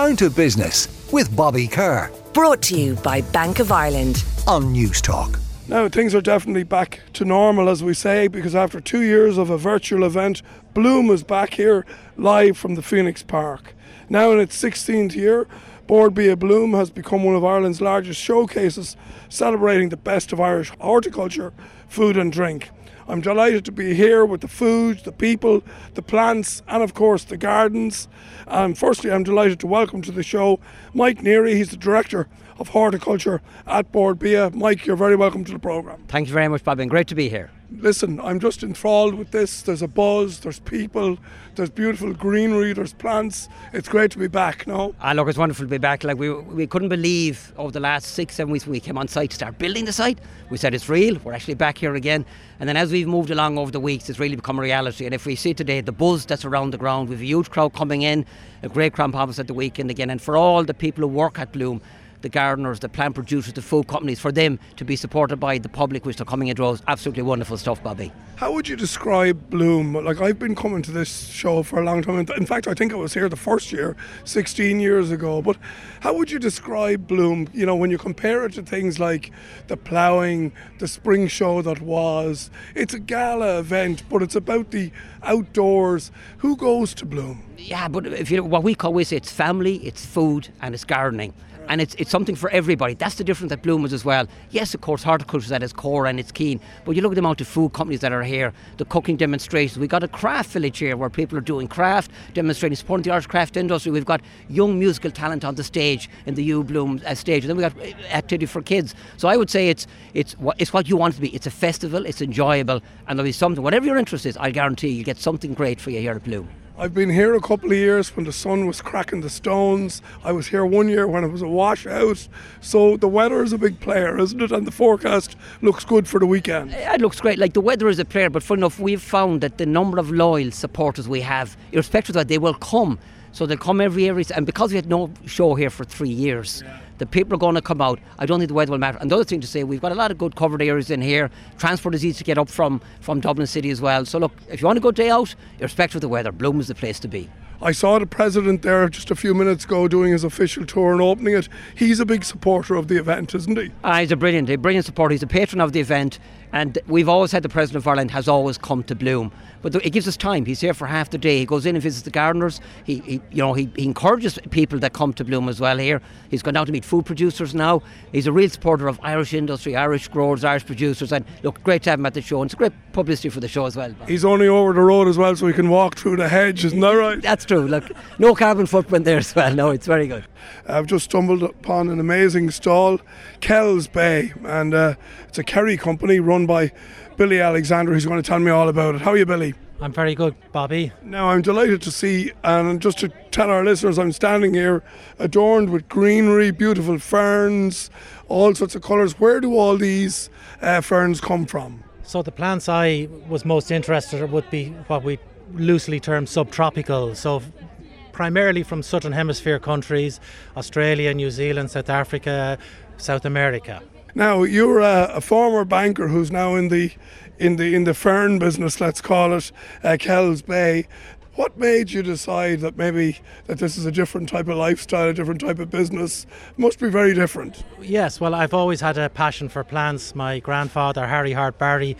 Down to Business with Bobby Kerr. Brought to you by Bank of Ireland on Newstalk. Now, things are definitely back to normal, as we say, because after two years of a virtual event, Bloom is back here live from the Phoenix Park. Now in its 16th year, Bord Bia Bloom has become one of Ireland's largest showcases, celebrating the best of Irish horticulture, food, and drink. I'm delighted to be here with the food, the people, the plants, and of course the gardens. And firstly, I'm delighted to welcome to the show Mike Neary. He's the director of horticulture at Bord Bia. Mike, you're very welcome to the programme. Thank you very much, Bobby, and great to be here listen, I'm just enthralled with this. There's a buzz, there's people, there's beautiful greenery, there's plants. It's great to be back, no? Ah, look, it's wonderful to be back. Like, we, we couldn't believe over the last six, seven weeks when we came on site to start building the site. We said it's real, we're actually back here again. And then as we've moved along over the weeks, it's really become a reality. And if we see today the buzz that's around the ground, we've a huge crowd coming in, a great crowd at the weekend again. And for all the people who work at Bloom, the gardeners, the plant producers, the food companies, for them to be supported by the public, which are coming in droves. Absolutely wonderful stuff, Bobby. How would you describe Bloom? Like, I've been coming to this show for a long time. In fact, I think I was here the first year, 16 years ago. But how would you describe Bloom, you know, when you compare it to things like the ploughing, the spring show that was? It's a gala event, but it's about the outdoors. Who goes to Bloom? Yeah, but if you know, what we call we say it's family, it's food, and it's gardening and it's, it's something for everybody. That's the difference that Bloomers as well. Yes, of course, horticulture is at its core and it's keen, but you look at the amount of food companies that are here, the cooking demonstrations. We've got a craft village here where people are doing craft, demonstrating, supporting the Irish craft industry. We've got young musical talent on the stage in the U Bloom uh, stage, and then we've got uh, activity for kids. So I would say it's it's it's what you want to be. It's a festival, it's enjoyable, and there'll be something. Whatever your interest is, I guarantee you'll get something great for you here at Bloom. I've been here a couple of years when the sun was cracking the stones. I was here one year when it was a washout. So the weather is a big player, isn't it? And the forecast looks good for the weekend. It looks great. Like the weather is a player, but fun enough, we've found that the number of loyal supporters we have, irrespective of that, they will come. So they'll come every year. And because we had no show here for three years, yeah the people are going to come out. I don't think the weather will matter. And the other thing to say, we've got a lot of good covered areas in here. Transport is easy to get up from from Dublin City as well. So look, if you want a good day out, irrespective of the weather, Bloom is the place to be. I saw the president there just a few minutes ago doing his official tour and opening it. He's a big supporter of the event, isn't he? Ah, he's a brilliant, a brilliant supporter. He's a patron of the event, and we've always had the president of Ireland has always come to Bloom. But it gives us time. He's here for half the day. He goes in and visits the gardeners. He, he you know, he, he encourages people that come to Bloom as well here. He's gone down to meet food producers now. He's a real supporter of Irish industry, Irish growers, Irish producers, and look, great to have him at the show. And it's great publicity for the show as well. He's only over the road as well, so he can walk through the hedge. Isn't that right? That's true. Look, no carbon footprint there as well. No, it's very good. I've just stumbled upon an amazing stall, Kells Bay, and uh, it's a Kerry company run by Billy Alexander, who's going to tell me all about it. How are you, Billy? I'm very good, Bobby. Now, I'm delighted to see, and just to tell our listeners, I'm standing here adorned with greenery, beautiful ferns, all sorts of colours. Where do all these uh, ferns come from? So, the plants I was most interested in would be what we loosely termed subtropical. So, primarily from southern hemisphere countries Australia, New Zealand, South Africa, South America. Now you're a, a, former banker who's now in the in the in the fern business, let's call it, uh, Kells Bay. What made you decide that maybe that this is a different type of lifestyle, a different type of business? It must be very different. Yes, well, I've always had a passion for plants. My grandfather, Harry Hart Barry,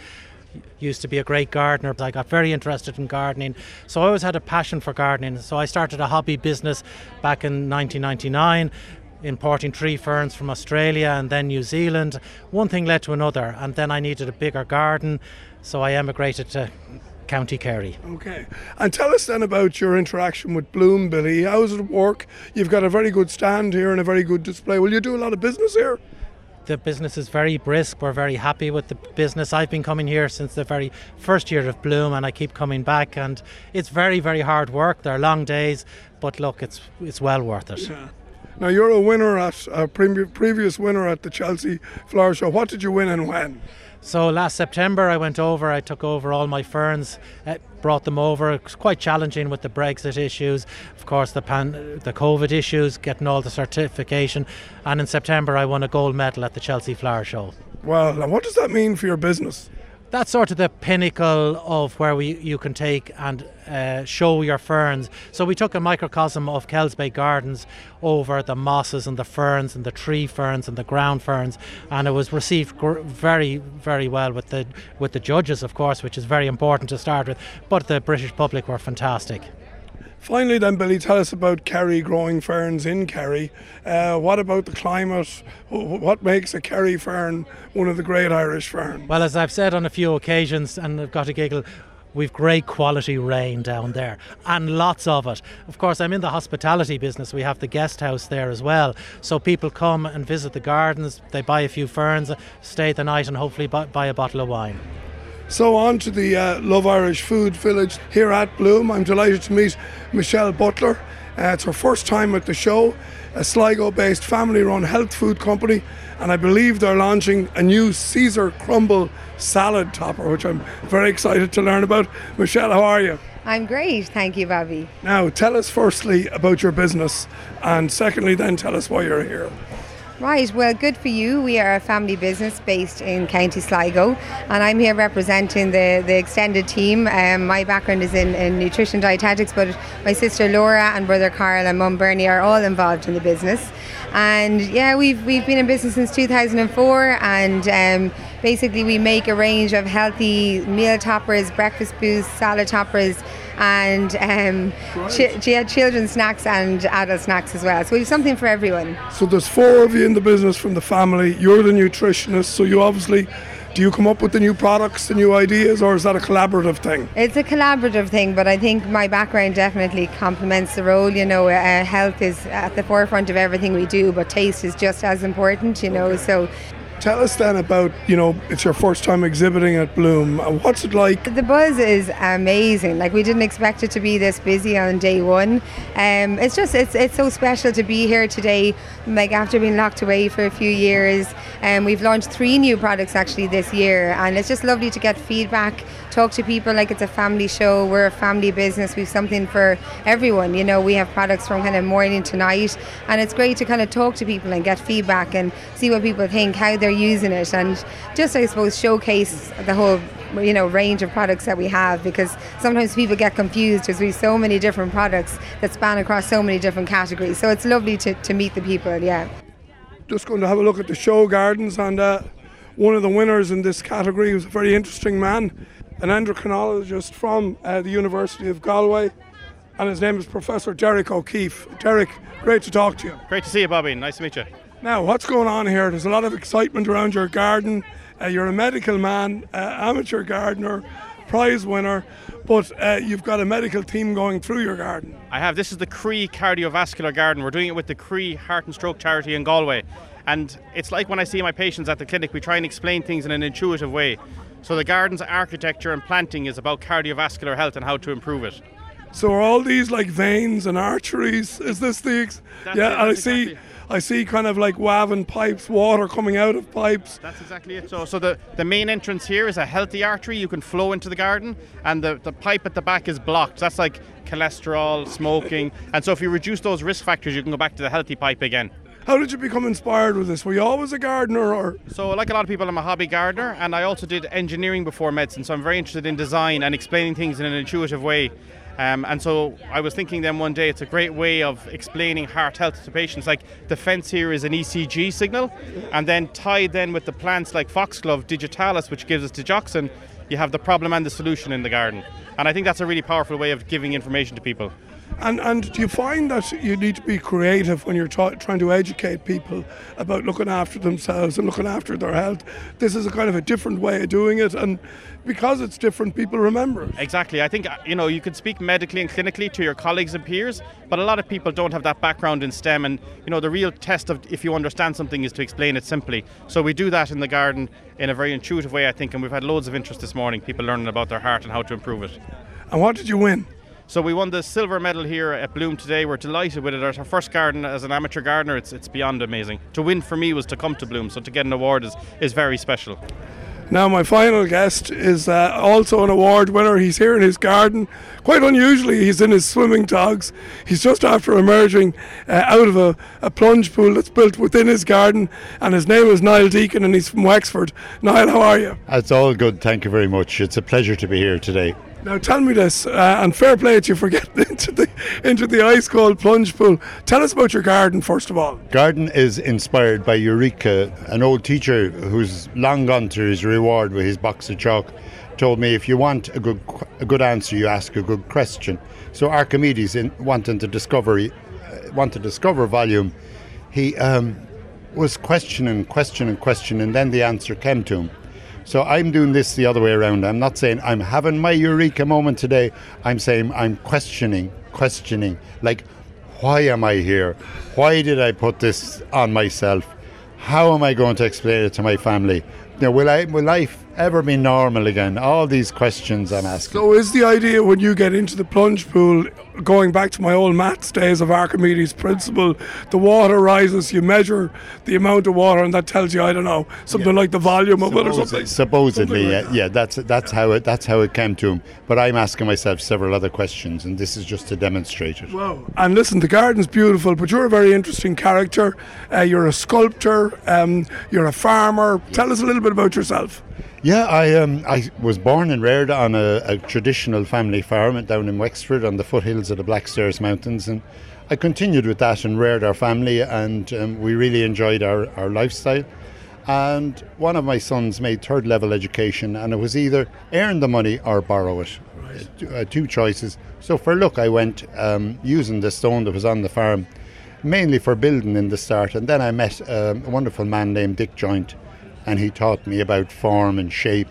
used to be a great gardener. But I got very interested in gardening, so I always had a passion for gardening. So I started a hobby business back in 1999 importing tree ferns from Australia and then New Zealand. One thing led to another, and then I needed a bigger garden, so I emigrated to County Kerry. Okay. And tell us then about your interaction with Bloom, Billy. How does it work? You've got a very good stand here and a very good display. Will you do a lot of business here? The business is very brisk. We're very happy with the business. I've been coming here since the very first year of Bloom, and I keep coming back. And it's very, very hard work. There are long days, but look, it's it's well worth it. Yeah. Now you're a winner at a previous winner at the Chelsea Flower Show. What did you win and when? So last September I went over. I took over all my ferns, uh, brought them over. It was quite challenging with the Brexit issues, of course the pan, the COVID issues, getting all the certification. And in September I won a gold medal at the Chelsea Flower Show. Well, what does that mean for your business? that's sort of the pinnacle of where we you can take and uh, show your ferns. So we took a microcosm of Kells Bay Gardens over the mosses and the ferns and the tree ferns and the ground ferns, and it was received gr- very very well with the with the judges, of course, which is very important to start with. But the British public were fantastic. Finally, then, Billy, tell us about Kerry growing ferns in Kerry. Uh, what about the climate? What makes a Kerry fern one of the great Irish ferns? Well, as I've said on a few occasions, and I've got a giggle, we've great quality rain down there and lots of it. Of course, I'm in the hospitality business. We have the guest house there as well. So people come and visit the gardens, they buy a few ferns, stay the night, and hopefully buy, a bottle of wine. So on to the uh, Love Irish Food Village here at Bloom. I'm delighted to meet Michelle Butler. Uh, it's her first time at the show, a Sligo-based family-run health food company, and I believe they're launching a new Caesar crumble salad topper, which I'm very excited to learn about. Michelle, how are you? I'm great, thank you, Bobby. Now, tell us firstly about your business, and secondly, then tell us why you're here. Right, well, good for you. We are a family business based in County Sligo, and I'm here representing the, the extended team. Um, my background is in, in nutrition dietetics, but my sister Laura and brother Carl and mum Bernie are all involved in the business. And yeah, we've, we've been in business since 2004, and um, basically, we make a range of healthy meal toppers, breakfast boosts, salad toppers and um, ch- yeah, children's snacks and adult snacks as well. So we have something for everyone. So there's four of you in the business from the family. You're the nutritionist, so you obviously do you come up with the new products, the new ideas, or is that a collaborative thing? It's a collaborative thing, but I think my background definitely complements the role. You know, uh, health is at the forefront of everything we do, but taste is just as important. You know, so Tell us then about, you know, it's your first time exhibiting at Bloom. What's it like? The buzz is amazing. Like we didn't expect it to be this busy on day one. Um, it's just it's it's so special to be here today. Like after being locked away for a few years, and um, we've launched three new products actually this year, and it's just lovely to get feedback, talk to people like it's a family show. We're a family business. We've something for everyone. You know, we have products from kind of morning to night, and it's great to kind of talk to people and get feedback and see what people think, how they're using it, and just I suppose showcase the whole you know range of products that we have because sometimes people get confused because we so many different products that span across so many different categories so it's lovely to, to meet the people yeah just going to have a look at the show gardens and uh, one of the winners in this category was a very interesting man an endocrinologist from uh, the University of Galway and his name is Professor Derek O'Keeffe Derek great to talk to you great to see you Bobby nice to meet you now, what's going on here? There's a lot of excitement around your garden. Uh, you're a medical man, uh, amateur gardener, prize winner, but uh, you've got a medical team going through your garden. I have. This is the Croí Cardiovascular Garden. We're doing it with the Croí Heart and Stroke Charity in Galway. And it's like when I see my patients at the clinic, we try and explain things in an intuitive way. So the garden's architecture and planting is about cardiovascular health and how to improve it. So are all these like veins and arteries? Is this the ex- That's yeah? it, I see. exactly- I see kind of like waving pipes, water coming out of pipes. That's exactly it. So, so the, the main entrance here is a healthy artery. You can flow into the garden, and the, the pipe at the back is blocked. That's like cholesterol, smoking. And so, if you reduce those risk factors, you can go back to the healthy pipe again. How did you become inspired with this? Were you always a gardener, or So, like a lot of people, I'm a hobby gardener, and I also did engineering before medicine. So, I'm very interested in design and explaining things in an intuitive way. Um, and so, I was thinking then one day it's a great way of explaining heart health to patients. Like the fence here is an ECG signal, and then tied then with the plants like foxglove, digitalis, which gives us digoxin, you have the problem and the solution in the garden. And I think that's a really powerful way of giving information to people. And and do you find that you need to be creative when you're trying to educate people about looking after themselves and looking after their health? This is a kind of a different way of doing it, and because it's different, people remember it. Exactly. I think uh, you know you can speak medically and clinically to your colleagues and peers, but a lot of people don't have that background in STEM. And you know the real test of if you understand something is to explain it simply. So we do that in the garden in a very intuitive way, I think, and we've had loads of interest this morning. People learning about their heart and how to improve it. And what did you win? So we won the silver medal here at Bloom today. We're delighted with it. It's our first garden as an amateur gardener. It's it's beyond amazing. To win for me was to come to Bloom, so to get an award is, is very special. Now, my final guest is uh, also an award winner. He's here in his garden. Quite unusually, he's in his swimming togs. He's just after emerging uh, out of a, a, plunge pool that's built within his garden. And his name is Niall Deacon, and he's from Wexford. Niall, how are you? It's all good. Thank you very much. It's a pleasure to be here today. Now tell me this, uh, and fair play to you for getting into the into the ice cold plunge pool. Tell us about your garden first of all. Garden is inspired by Eureka, an old teacher who's long gone to his reward with his box of chalk. Told me if you want a good a good answer, you ask a good question. So Archimedes, in wanting to discover uh, want to discover volume, he um, was questioning, questioning, questioning, and then the answer came to him. So I'm doing this the other way around. I'm not saying I'm having my eureka moment today. I'm saying I'm questioning, questioning. Like, why am I here? Why did I put this on myself? How am I going to explain it to my family? Now, will I will life ever be normal again? All these questions I'm asking. So, is the idea when you get into the plunge pool, going back to my old maths days of Archimedes' principle, the water rises, you measure the amount of water, and that tells you, I don't know, something yeah. like the volume of it or something. Supposedly, something like yeah, yeah, that's that's how it that's how it came to him. But I'm asking myself several other questions, and this is just to demonstrate it. Wow! And listen, the garden's beautiful, but you're a very interesting character. Uh, you're a sculptor. Um, you're a farmer. Tell us a little bit about yourself. Yeah, I um, I was born and reared on a, a, traditional family farm down in Wexford on the foothills of the Blackstairs Mountains, and I continued with that and reared our family, and um, we really enjoyed our, our lifestyle. And one of my sons made third level education, and it was either earn the money or borrow it. Right. Uh, two choices. So for look, I went um, using the stone that was on the farm, mainly for building in the start, and then I met um, a wonderful man named Dick Joynt and he taught me about form and shape.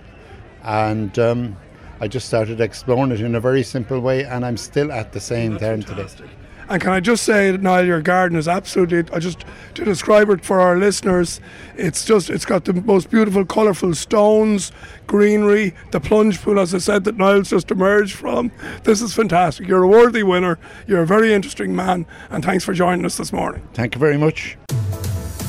And um, I just started exploring it in a very simple way, and I'm still at the same time today. And can I just say, Niall, your garden is absolutely, I just, to describe it for our listeners, it's just, it's got the most beautiful, colourful stones, greenery, the plunge pool, as I said, that Niall's just emerged from. This is fantastic. You're a worthy winner. You're a very interesting man. And thanks for joining us this morning. Thank you very much.